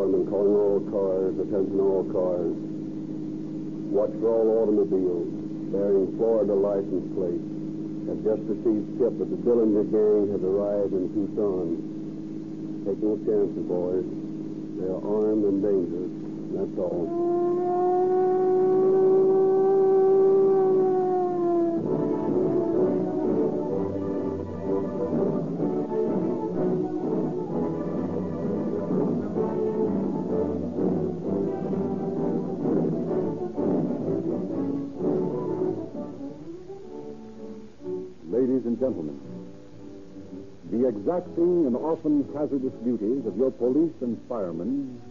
Department calling all cars, attention all cars. Watch for all automobiles bearing Florida license plates. Have just received tip that the Dillinger gang has arrived in Tucson. Take no chances, boys. They are armed and dangerous. That's all. Ladies and gentlemen, the exacting and often hazardous duties of your police and firemen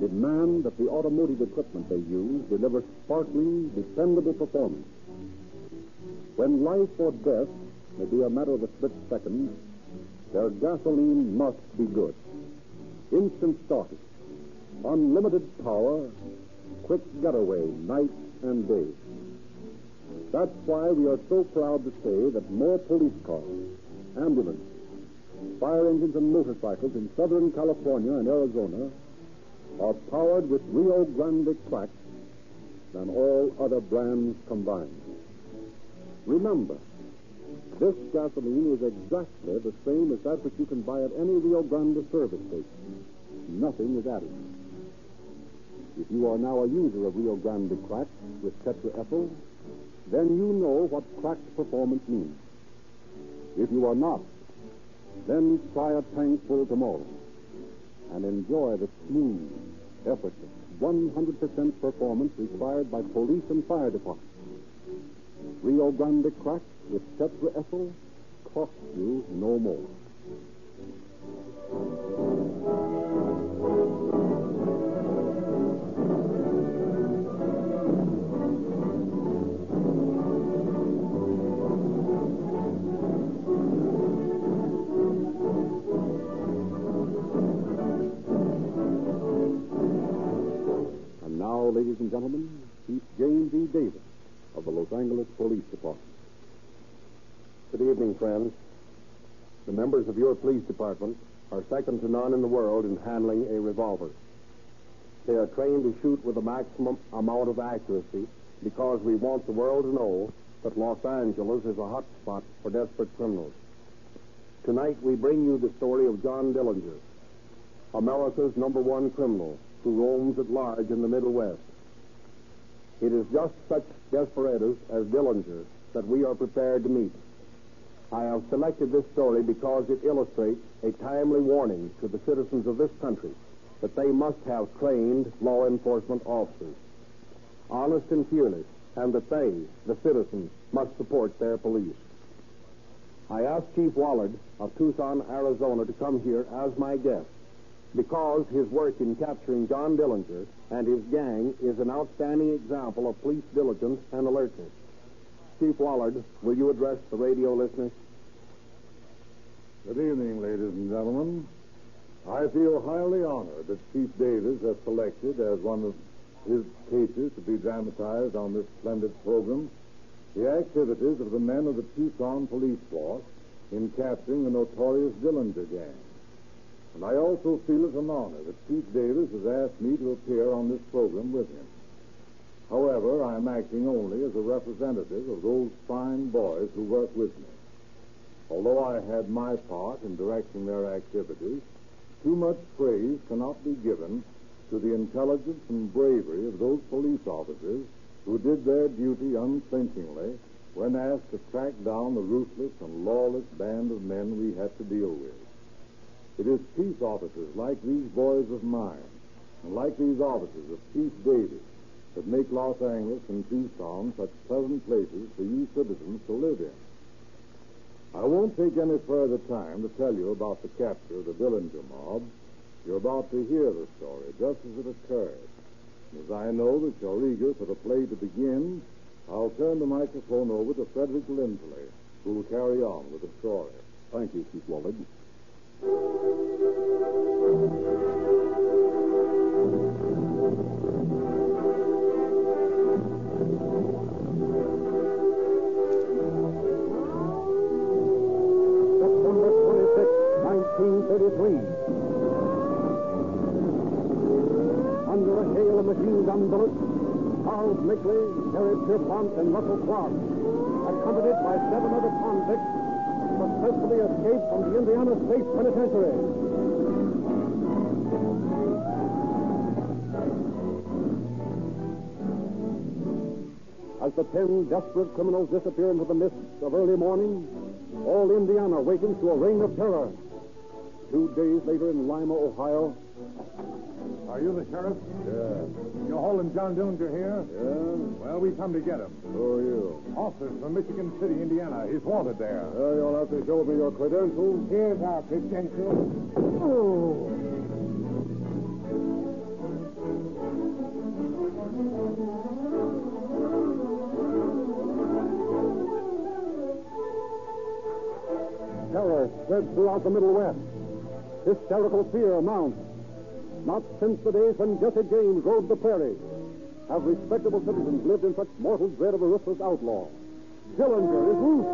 demand that the automotive equipment they use deliver sparkling, dependable performance. When life or death may be a matter of a split second, their gasoline must be good. Instant starting, unlimited power, quick getaway night and day. That's why we are so proud to say that more police cars, ambulances, fire engines, and motorcycles in Southern California and Arizona are powered with Rio Grande crack than all other brands combined. Remember, this gasoline is exactly the same as that which you can buy at any Rio Grande service station. Nothing is added. If you are now a user of Rio Grande crack with tetraethyl, then you know what cracked performance means. If you are not, then try a tankful tomorrow and enjoy the smooth, effortless, 100% performance required by police and fire departments. Rio Grande crack with tetraethyl costs you no more. Ladies and gentlemen, Chief James E. Davis of the Los Angeles Police Department. Good evening, friends. The members of your police department are second to none in the world in handling a revolver. They are trained to shoot with the maximum amount of accuracy because we want the world to know that Los Angeles is a hot spot for desperate criminals. Tonight we bring you the story of John Dillinger, America's number one criminal who roams at large in the Middle West. It is just such desperados as Dillinger that we are prepared to meet. I have selected this story because it illustrates a timely warning to the citizens of this country that they must have trained law enforcement officers, honest and fearless, and that they, the citizens, must support their police. I asked Chief Wollard of Tucson, Arizona to come here as my guest because his work in capturing John Dillinger and his gang is an outstanding example of police diligence and alertness. Chief Wollard, will you address the radio listeners? Good evening, ladies and gentlemen. I feel highly honored that Chief Davis has selected as one of his cases to be dramatized on this splendid program the activities of the men of the Tucson police force in capturing the notorious Dillinger gang. And I also feel it an honor that Pete Davis has asked me to appear on this program with him. However, I am acting only as a representative of those fine boys who work with me. Although I had my part in directing their activities, too much praise cannot be given to the intelligence and bravery of those police officers who did their duty unflinchingly when asked to track down the ruthless and lawless band of men we had to deal with. It is peace officers like these boys of mine, and like these officers of Chief Davis, that make Los Angeles and Tucson such pleasant places for you citizens to live in. I won't take any further time to tell you about the capture of the Dillinger mob. You're about to hear the story just as it occurred. As I know that you're eager for the play to begin, I'll turn the microphone over to Frederick Lindley, who will carry on with the story. Thank you, Chief Wollard. Under a hail of machine gun bullets, Charles Makley, Harry Pierpont, and Russell Clark, accompanied by seven other convicts, successfully escaped from the Indiana State Penitentiary. As the ten desperate criminals disappear into the mists of early morning, all Indiana wakens to a reign of terror. Two days later in Lima, Ohio. Are you the sheriff? Yeah. You're holding John Dillinger here? Yeah? Well, we come to get him. Who are you? Officers from Michigan City, Indiana. He's wanted there. Well, you'll have to show me your credentials. Here's our credentials. Oh. Terror spreads throughout the Middle West. Hysterical fear mounts. Not since the days when Jesse James rode the prairie have respectable citizens lived in such mortal dread of a ruthless outlaw. Dillinger is loose.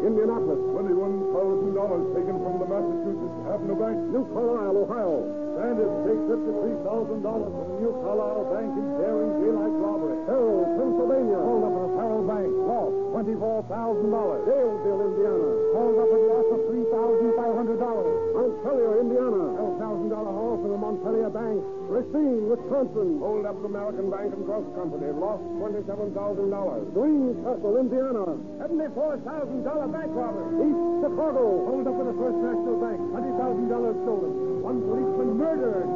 Indianapolis. $21,000 taken from the Massachusetts Avenue Bank. New Carlisle, Ohio. Bandits take $53,000 from the New Carlisle Bank in daring daylight robbery. Farrell, Pennsylvania. Hold up at a Farrell Bank. Lost $24,000. Daleville, Indiana. Hold up at loss of $3,500. Montpelier, Indiana. $12,000 haul from the Montpelier Bank. Racine, Wisconsin. Hold up American Bank and Trust Company. Lost $27,000. Greencastle, Indiana. $74,000 bank robbery. East Chicago. Hold up at the First National Bank. $20,000 stolen. One policeman murdered.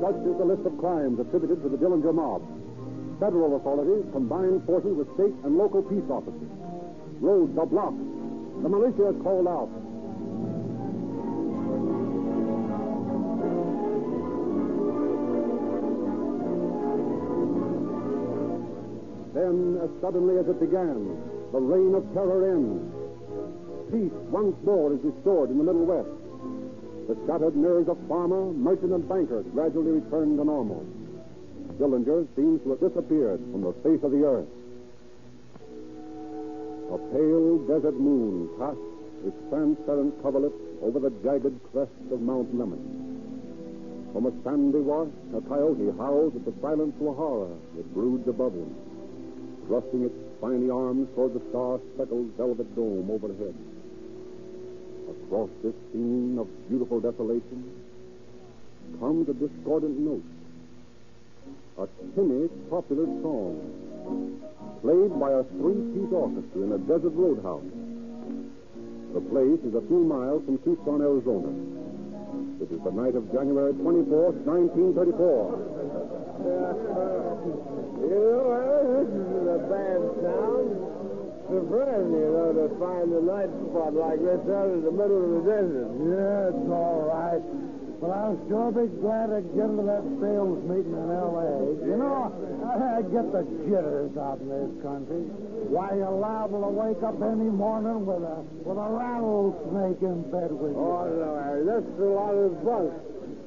Such is the list of crimes attributed to the Dillinger mob. Federal authorities combine forces with state and local peace officers. Roads are blocked. The militia called out. Then, as suddenly as it began, the reign of terror ends. Peace once more is restored in the Middle West. The shattered nerves of farmer, merchant, and banker gradually return to normal. Dillinger seems to have disappeared from the face of the earth. A pale desert moon casts its transparent coverlet over the jagged crest of Mount Lemmon. From a sandy wash, a coyote howls at the silent saguaro that broods above him, thrusting its spiny arms toward the star-speckled velvet dome overhead. Across this scene of beautiful desolation comes a discordant note, a tinny popular song, played by a three-piece orchestra in a desert roadhouse. The place is a few miles from Tucson, Arizona. It is the night of January 24th, 1934. You know, this is a bad town. Surprising, you know, to find a night spot like this out in the middle of the desert. Yeah, it's all right. But I'll sure be glad to get into that sales meeting in L.A. You know, I get the jitters out in this country. Why, you're liable to wake up any morning with a with a rattlesnake in bed with you. Oh, no, Harry, that's a lot of bunk.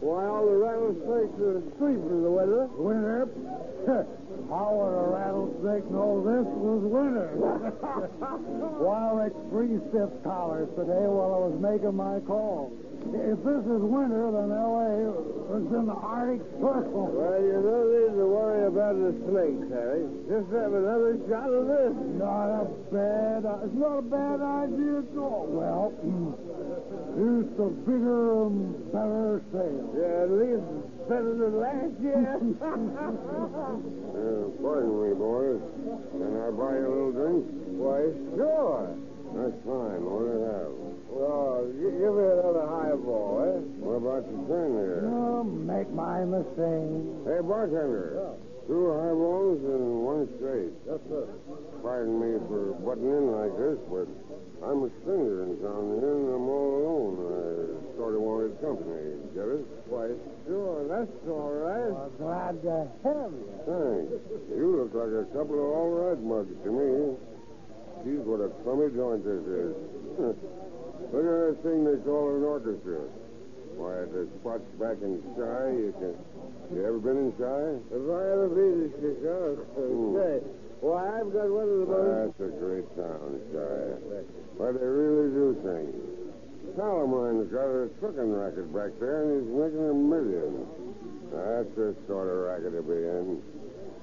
Why, all the rattlesnakes are asleep in the weather. winter. Winter? How would a rattlesnake know this was winter? well, it's three stiff collars today while I was making my call. If this is winter, then L.A. was in the Arctic Circle. Well, you don't need to worry about the snakes, Harry. Just have another shot of this. Not a bad, uh, it's not a bad idea at all. Well, here's the bigger and better sale. Yeah, at least better than last year. Uh, pardon me, boys. Can I buy you a little drink? Why, sure. That's fine. What do you have? Well, give me another highball, eh? What about your turn there? Oh, make my mistake. Hey, bartender. Two highballs and one straight. Yes, sir. Pardon me for butting in like this, but I'm a stranger in town here, and I'm all alone. I sort of wanted company. Get it? Why, sure, that's all right. Well, glad to have you. Thanks. You look like a couple of all right mugs to me. Geez, what a crummy joint this is. look at that thing they call an orchestra. Why, the spot's back in Shy. You can... You ever been in Shy? If I ever be to Chicago, Hmm. say, why, I've got one of the most... That's a great town, Shy. Why, they really do things. Salamine's got a trucking racket back there, and he's making a million. That's the sort of racket to be in.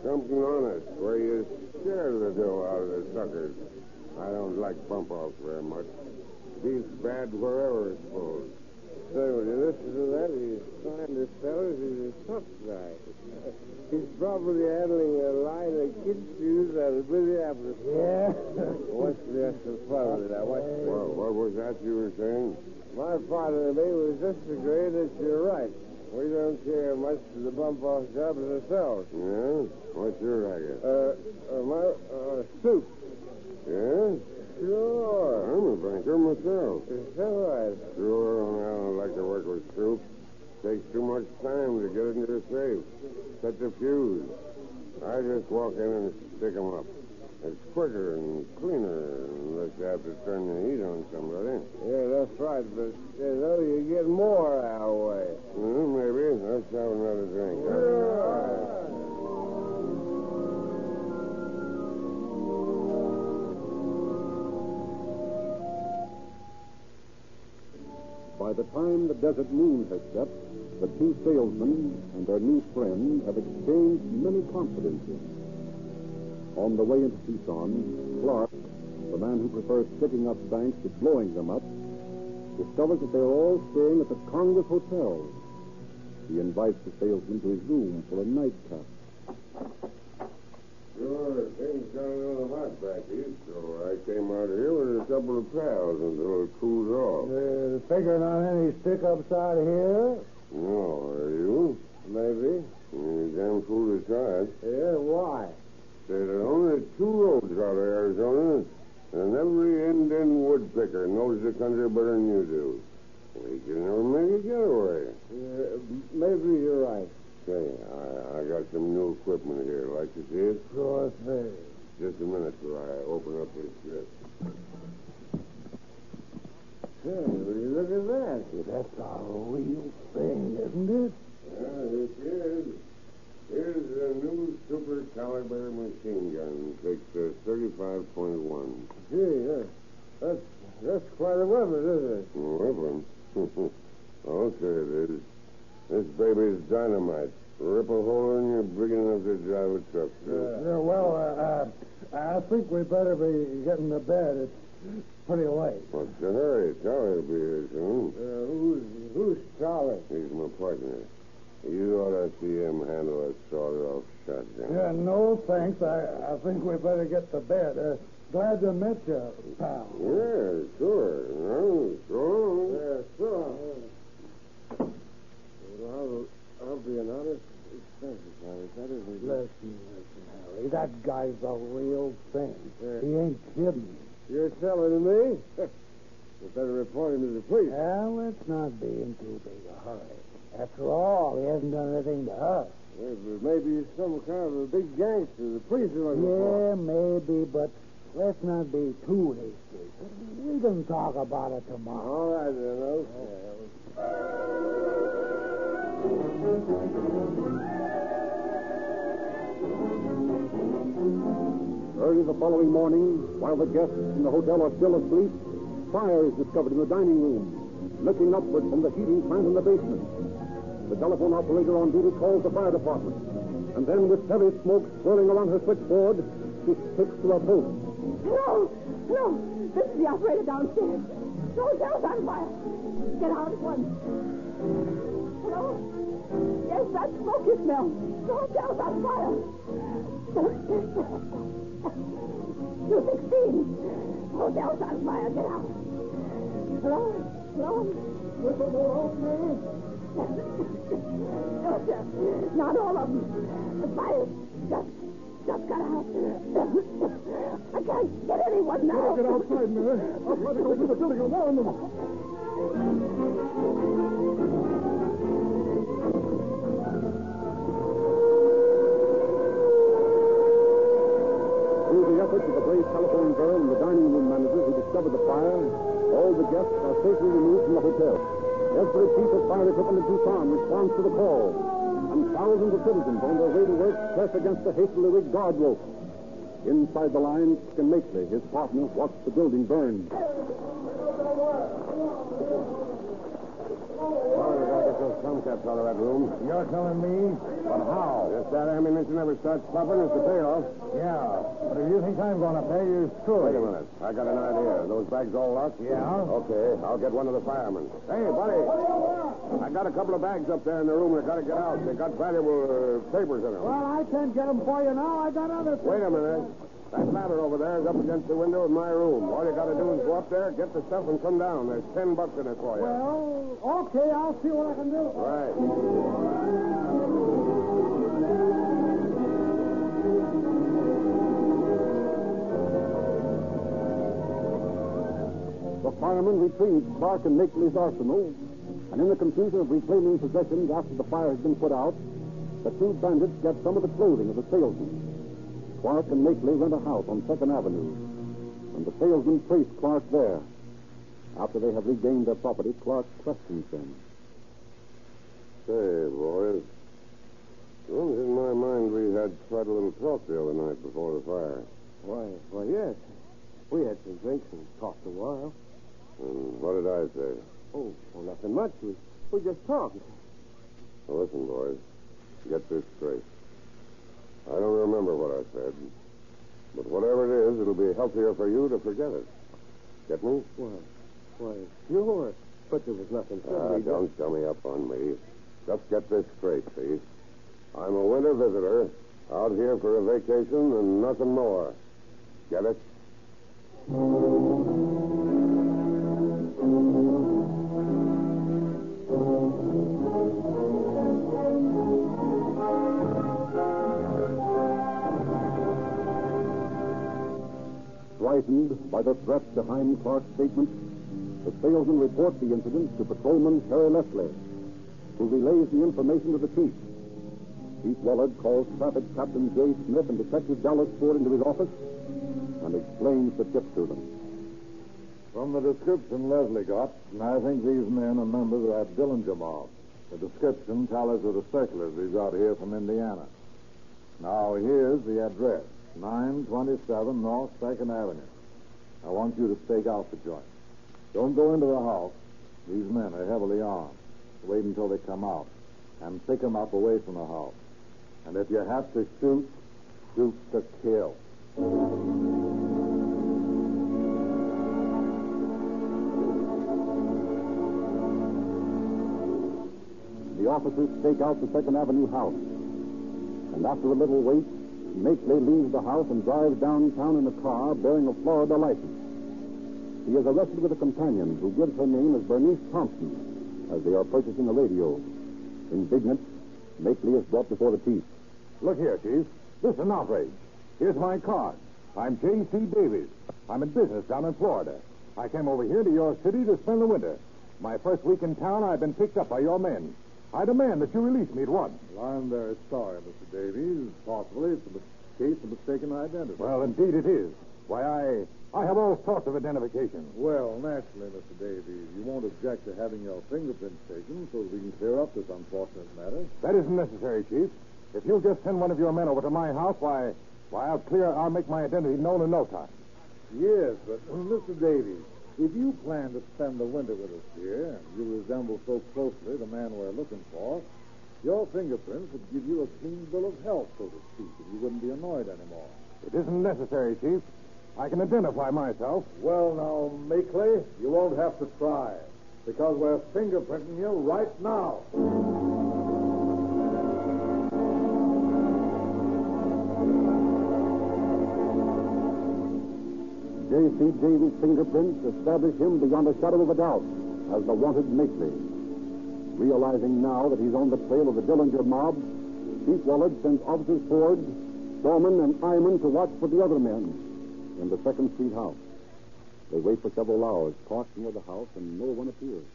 Something honest, where you scare the dough out of the suckers. I don't like bump offs very much. Beats bad wherever it's pulled. Say, when you listen to that, he's fine as fellas. He's a tough guy. He's probably handling a line of kid shoes out of Minneapolis. Yeah? What's the of fun that? What's Well, what was that you were saying? My father and me was just agreeing that you're right. We don't care much for the bump off jobs ourselves. Yeah? What's your racket? Uh, uh my, uh, soup. Yeah? Sure. I'm a banker myself. Is that right? Sure, I don't like to work with soup. Takes too much time to get into the safe. Set the fuse. I just walk in and stick 'em up. It's quicker and cleaner unless you have to turn the heat on somebody. Yeah, that's right, but, you know, you get more our way. Well, maybe. Let's have another drink. By the time the desert moon has set, the two salesmen and their new friend have exchanged many confidences. On the way into Tucson, Clark, the man who prefers sticking up banks to blowing them up, discovers that they're all staying at the Congress Hotel. He invites the salesman to his room for a nightcap. Sure, things got a little hot back east, so I came out here with a couple of pals until it cooled off. Uh, figuring on any stick-ups out here? No, are you? Maybe. You're damn fool to try it. Yeah, why? There are only two roads out of Arizona, and every Indian woodpicker knows the country better than you do. We can never make a getaway. Uh, maybe you're right. Say, I, I got some new equipment here. Like to see it? Sure thing. Just a minute till I open up this shit. Say, will you look at that? That's a real thing, isn't it? Yeah, it is. Here's a new super caliber machine gun. Takes a 35.1. Gee, uh, that's, that's quite a weapon, isn't it? Weapon? okay, it is. This baby's dynamite. Rip a hole in you big enough to drive a truck through. Yeah, well, uh, uh, I think we better be getting to bed. It's pretty late. What's the hurry? Charlie will be here soon. Uh, who's, who's Charlie? He's my partner. You ought to see him handle a sawed-off shotgun. Yeah, no thanks. I, I think we better get to bed. Uh, glad to meet you, pal. Yeah, sure. No, so Yeah, sure. Well, I'll, I'll be an honest expensive, Harry. That isn't Listen, listen, Harry. That guy's a real thing. Yeah. He ain't kidding. You're telling me? you better report him to the police. Well, let's not be in too big a hurry. After all, he hasn't done anything to us. Yeah, but maybe he's some kind of a big gangster. The police are looking for. Yeah, maybe, but let's not be too hasty. We can talk about it tomorrow. All right, then, okay. Early the following morning, while the guests in the hotel are still asleep, fire is discovered in the dining room, looking upward from the heating plant in the basement. The telephone operator on duty calls the fire department, and then with heavy smoke swirling along her switchboard, she sticks to her post. No, no. This is the operator downstairs. The hotel's on fire. Get out at once. Hello? Yes, that smoke you smell. The hotel's on fire. Two sixteen. Hotel's on fire. Get out. Hello? Hello? Hello, No, sir. Not all of them. The fire just just got out. I can't get anyone now. Get outside, Mary. I'll try to go through the building and warn them. Through the efforts of the brave telephone girl and the dining room manager who discovered the fire, all the guests are safely removed from the hotel. Every piece of fire equipment in Tucson responds to the call, and thousands of citizens on their way to work press against the hastily rigged guard rope. Inside the lines, Makley, his partner, watched the building burn. Tomcats out of that room. You're telling me? But how? If that ammunition ever starts popping, it's the payoff. Yeah, but if you think I'm going to pay, you're. Wait a minute. I got an idea. Those bags all locked? Yeah? Okay, I'll get one of the firemen. Hey, buddy. I got a couple of bags up there in the room that got to get out. They got valuable uh, papers in them. Well, I can't get them for you now. I got other things. Wait a minute. That ladder over there is up against the window of my room. All you got to do is go up there, get the stuff, and come down. There's ten bucks in it for you. Well, okay, I'll see what I can do. Right. The firemen retrieved Clark and Makley's arsenal, and in the confusion of reclaiming possessions after the fire had been put out, the two bandits get some of the clothing of the salesman. Clark and Makley rent a house on Second Avenue, and the salesman traced Clark there. After they have regained their property, Clark questions them. Say, boys. Runs in my mind we had quite a little talk the other night before the fire. Why, why, yes. We had some drinks and talked a while. And what did I say? Oh, well, nothing much. We, we just talked. Well, listen, boys. Get this straight. I don't remember what I said. But whatever it is, it'll be healthier for you to forget it. Get me? Why, why, sure. But there was nothing. Ah, don't dummy up on me. Just get this straight, see? I'm a winter visitor, out here for a vacation and nothing more. Get it? Frightened by the threat behind Clark's statement, the salesman reports the incident to Patrolman Terry Leslie, who relays the information to the chief. Chief Wollard calls Traffic Captain Jay Smith and Detective Dallas Ford into his office and explains the tip to them. From the description Leslie got, I think these men are members of that Dillinger mob. The description tallies with the circulars he's out here from Indiana. Now, here's the address 927 North 2nd Avenue. I want you to stake out the joint. Don't go into the house. These men are heavily armed. Wait until they come out and pick them up away from the house. And if you have to shoot, shoot to kill. The officers stake out the Second Avenue house. And after a little wait, Makley leaves the house and drives downtown in a car bearing a Florida license. He is arrested with a companion who gives her name as Bernice Thompson as they are purchasing a radio. Indignant, Makley is brought before the chief. Look here, Chief. This is an outrage. Here's my card. I'm J.C. Davies. I'm in business down in Florida. I came over here to your city to spend the winter. My first week in town, I've been picked up by your men. I demand that you release me at once. Well, I'm very sorry, Mr. Davies. Possibly it's a case of mistaken identity. Well, indeed it is. Why, I I have all sorts of identification. Well, naturally, Mr. Davies, you won't object to having your fingerprints taken so that we can clear up this unfortunate matter. That isn't necessary, Chief. If you'll just send one of your men over to my house, why, why, I'll clear, I'll make my identity known in no time. Yes, but Mr. Davies, if you plan to spend the winter with us here, and you resemble so closely the man we're looking for, your fingerprints would give you a clean bill of health, so to speak, and you wouldn't be annoyed anymore. It isn't necessary, Chief. I can identify myself. Well, now, Makley, you won't have to try, because we're fingerprinting you right now. J.C. Davies' fingerprints establish him beyond a shadow of a doubt as the wanted Makley. Realizing now that he's on the trail of the Dillinger mob, Chief Wollard sends officers Ford, Dorman, and Eyman to watch for the other men in the Second Street house. They wait for several hours, parked near the house, and no one appears.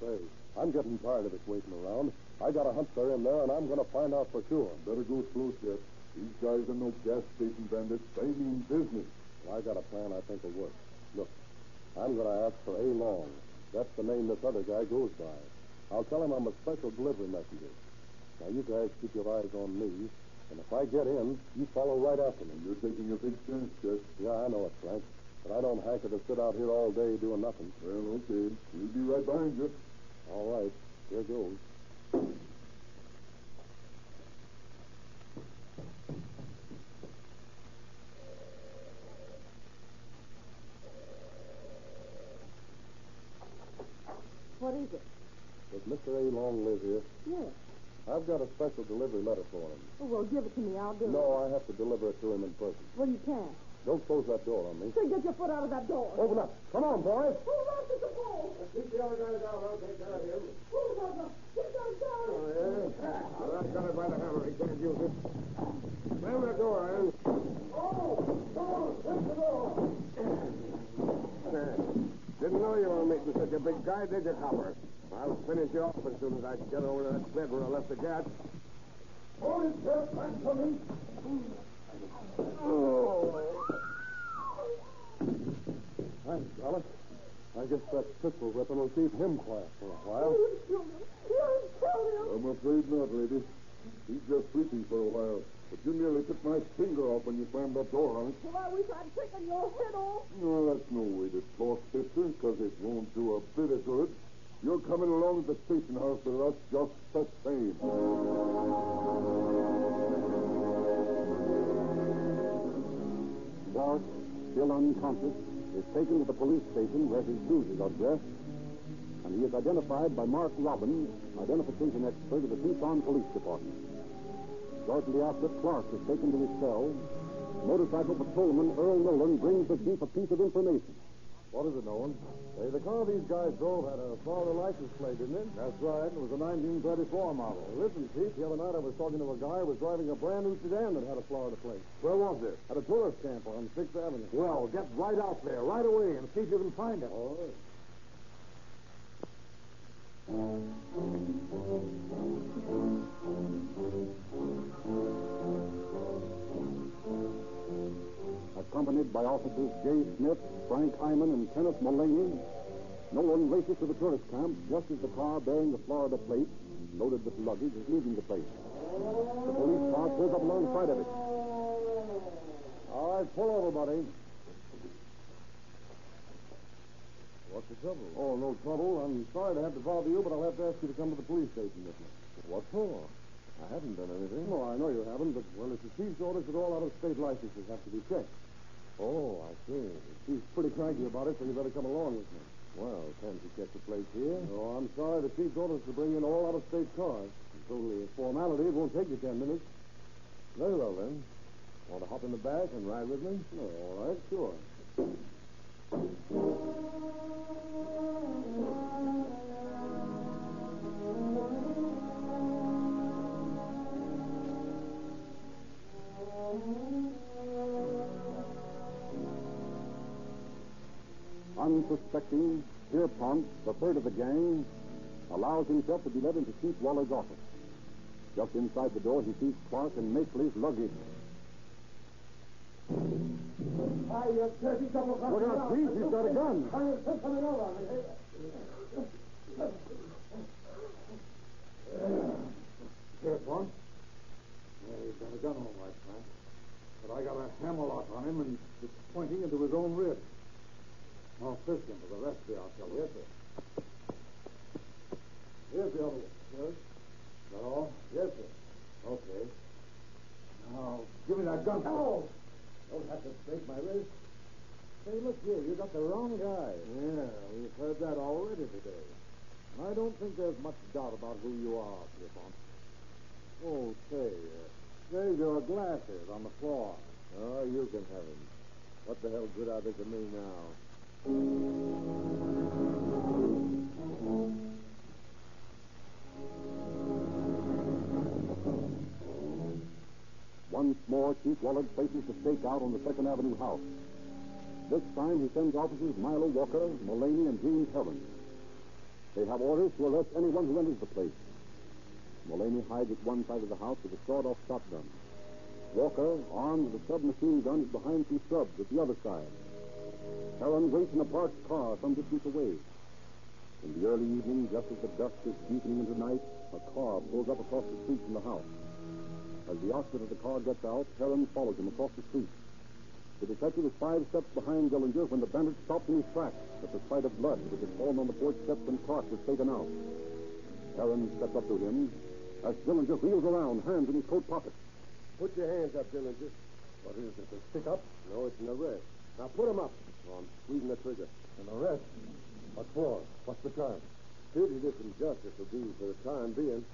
Say, I'm getting tired of this waiting around. I got a hunch they're in there, and I'm going to find out for sure. Better go slow, Chet. These guys are no gas station bandits. They mean business. I got a plan I think will work. Look, I'm going to ask for A. Long. That's the name this other guy goes by. I'll tell him I'm a special delivery messenger. Now, you guys keep your eyes on me, and if I get in, you follow right after me. You're taking a big chance, Chet. Yeah, I know it, Frank. But I don't hanker to sit out here all day doing nothing. Well, okay. We'll be right behind you. All right. Here goes. What is it? Does Mr. A. Long live here? Yes. I've got a special delivery letter for him. Oh, well, give it to me. I'll do it. No, I have to deliver it to him in person. Well, you can't. Don't close that door on me. Say, get your foot out of that door. Open up. Come on, boys. Hold on to the pole. Keep the other guy down. I'll take care of him. Hold on. Get down. Oh, yeah? Well, I've got it by the hammer. He can't use it. Slam that door, Iron. Oh, come on. Take the door. Didn't know you were making such a big guy, did you, Copper? I'll finish you off as soon as I get over to that sled where I left the gas. Hold it, Sheriff. I'm coming. Thanks, Alice. I guess that pistol weapon will keep him quiet for a while. Him. You killed him. I'm afraid not, lady. He's just sleeping for a while. But you nearly took my finger off when you slammed that door on it. Well, I wish I'd taken your head off. No, that's no way to talk, sister, because it won't do a bit of good. You're coming along to the station house with us just the same. Clark, still unconscious, is taken to the police station where his shoes are dressed, and he is identified by Mark Robbins, identification expert of the Tucson Police Department. Shortly after Clark is taken to his cell, motorcycle patrolman Earl Nolan brings the chief a piece of information. What is it, Nolan? Hey, the car these guys drove had a Florida license plate, didn't it? That's right. It was a 1934 model. listen, Chief, the other night I was talking to a guy who was driving a brand new sedan that had a Florida plate. Where was it? At a tourist camp on 6th Avenue. Well, get right out there, right away, and see if you can find it. All right. Accompanied by officers Jay Smith, Frank Eyman, and Kenneth Mullaney, Nolan races to the tourist camp just as the car bearing the Florida plate, loaded with luggage, is leaving the place. The police car pulls up alongside of it. All right, pull over, buddy. What's the trouble? Oh, no trouble. I'm sorry to have to bother you, but I'll have to ask you to come to the police station with me. What for? I haven't done anything. No, I know you haven't, but, well, it's the chief's orders that all out-of-state licenses have to be checked. Oh, I see. The chief's pretty cranky about it, so you better come along with me. Well, can't you check the place here? No, I'm sorry. The chief's orders to bring in all out-of-state cars. It's only a formality. It won't take you ten minutes. Very well, then. Want to hop in the back and ride with me? Oh, all right, sure. Unsuspecting, Pierpont, the third of the gang, allows himself to be led into Chief Waller's office. Just inside the door, he sees Clark and Makley's luggage. Look out, Chief. He's got a gun. You're coming over on me. Pierpont. Yeah, he's got a gun all right, Frank. But I got a hammerlock on him, and it's pointing into his own ribs. I'll fist him for the rest of the you. Yes, sir. Here's the other one, sir. All? Yes, sir. Okay. Now, give me that gun. No. Don't have to break my wrist. Say, look here, you got the wrong guy. Yeah, we've heard that already today. And I don't think there's much doubt about who you are, Pierpont. Oh, say, uh, there's your glasses on the floor. Oh, you can have them. What the hell good are they to me now? Once more, Chief Waller places the stakeout on the Second Avenue house. This time, he sends officers Milo Walker, Mullaney, and James Herron. They have orders to arrest anyone who enters the place. Mullaney hides at one side of the house with a sawed-off shotgun. Walker, armed with a submachine gun, is behind some shrubs at the other side. Herron waits in a parked car some distance away. In the early evening, just as the dusk is deepening into night, a car pulls up across the street from the house. As the occupant of the car gets out, Herron follows him across the street. The detective is five steps behind Dillinger when the bandit stops in his tracks at the sight of blood which had fallen on the porch steps when Clark was taken out. Herron stepped up to him as Dillinger wheels around, hands in his coat pockets. Put your hands up, Dillinger. What is it, a stick up? No, it's an arrest. Now put 'em up. Oh, I'm squeezing the trigger. An arrest? What for? What's the charge? Pity this injustice will do for the time being.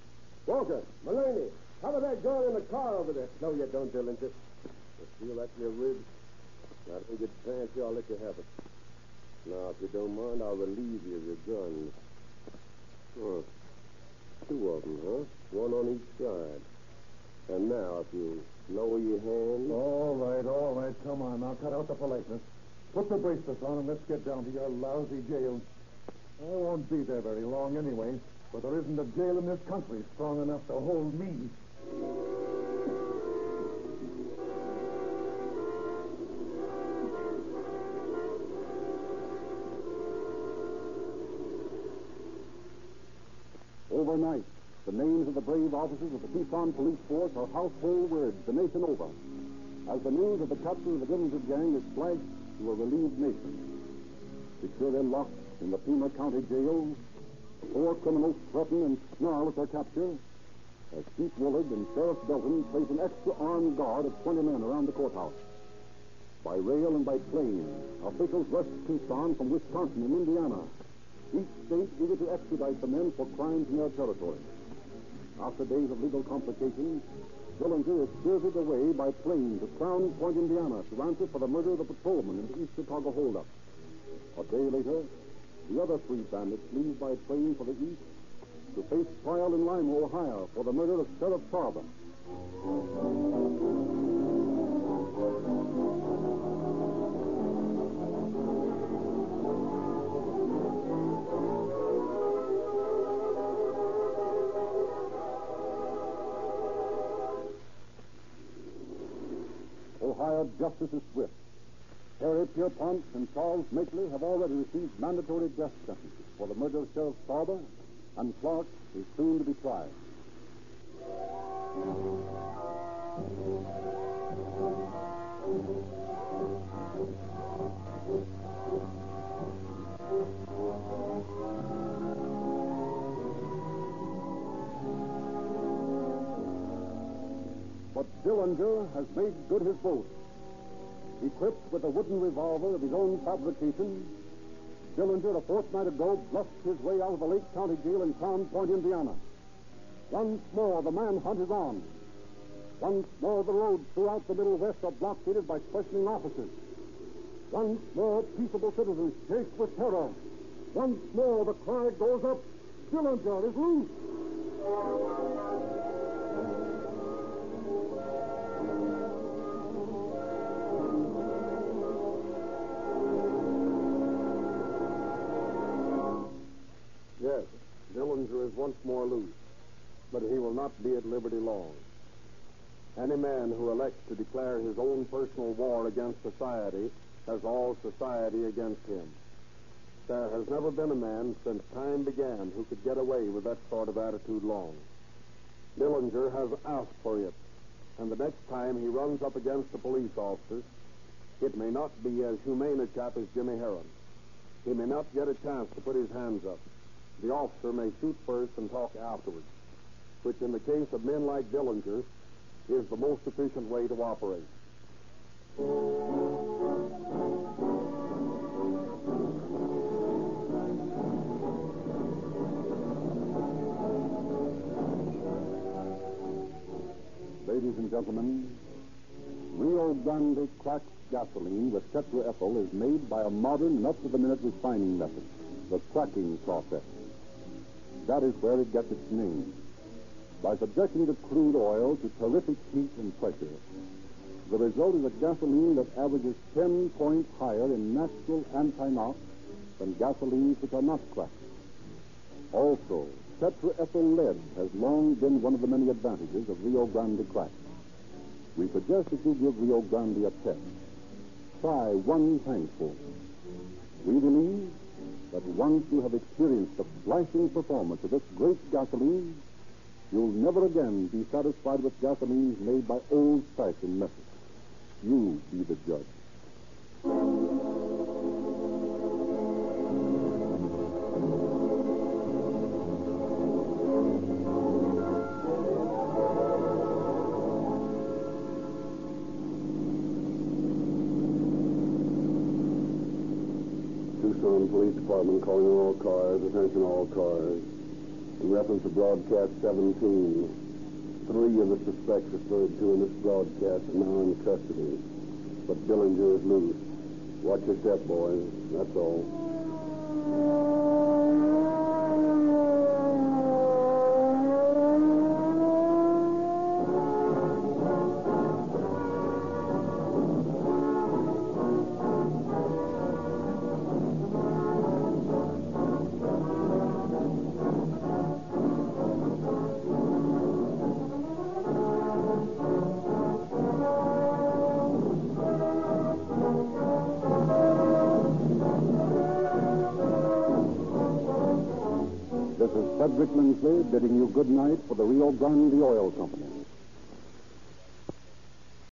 Walker, Mullaney, cover that gun in the car over there. No, you don't, Dillinger. You feel that in your ribs? Now, don't get fancy. I'll let you have it. Now, if you don't mind, I'll relieve you of your guns. Two of them, huh? One on each side. And now, if you lower your hands. All right, all right. Come on, now cut out the politeness. Put the bracelets on and let's get down to your lousy jail. I won't be there very long anyway, but there isn't a jail in this country strong enough to hold me. Overnight, the names of the brave officers of the Tucson Police Force are household words the nation over. As the news of the capture of the Dillinger gang is flashed to a relieved nation. Securely locked in the Pima County Jail, the four criminals threaten and snarl at their capture as Chief Wollard and Sheriff Belton place an extra armed guard of 20 men around the courthouse. By rail and by plane, officials rush to Tucson from Wisconsin and Indiana, each state eager to extradite the men for crimes in their territory. After days of legal complications, Dillinger is spirited away by plane to Crown Point, Indiana, to answer for the murder of the patrolman in the East Chicago holdup. A day later, the other three bandits leave by plane for the East to face trial in Lima, Ohio, for the murder of Sheriff Sarber. Ohio justice is swift. Harry Pierpont and Charles Makley have already received mandatory death sentences for the murder of Sheriff Sarber, and Clark is soon to be tried. But Dillinger has made good his boast. Equipped with a wooden revolver of his own fabrication, Dillinger, a fortnight ago, bluffed his way out of the Lake County Jail in Crown Point, Indiana. Once more, the manhunt is on. Once more, the roads throughout the Middle West are blockaded by questioning officers. Once more, peaceable citizens shake with terror. Once more, the cry goes up, Dillinger is loose. Once more loose, but he will not be at liberty long. Any man who elects to declare his own personal war against society has all society against him. There has never been a man since time began who could get away with that sort of attitude long. Dillinger has asked for it, and the next time he runs up against a police officer, it may not be as humane a chap as Jimmy Herron. He may not get a chance to put his hands up. The officer may shoot first and talk afterwards, which in the case of men like Dillinger is the most efficient way to operate. Ladies and gentlemen, Rio Grande cracked gasoline with tetraethyl is made by a modern, up to the minute refining method, the cracking process. That is where it gets its name. By subjecting the crude oil to terrific heat and pressure, the result is a gasoline that averages 10 points higher in natural anti-knock than gasolines which are not cracked. Also, tetraethyl lead has long been one of the many advantages of Rio Grande crack. We suggest that you give Rio Grande a test. Try one tankful. We believe that once you have experienced the flashing performance of this great gasoline, you'll never again be satisfied with gasolines made by old-fashioned methods. You be the judge. Police Department calling all cars, attention all cars. In reference to broadcast 17, three of the suspects referred to in this broadcast are now in custody. But Dillinger is loose. Watch your step, boys. That's all. Lindsley bidding you good night for the Rio Grande Oil Company.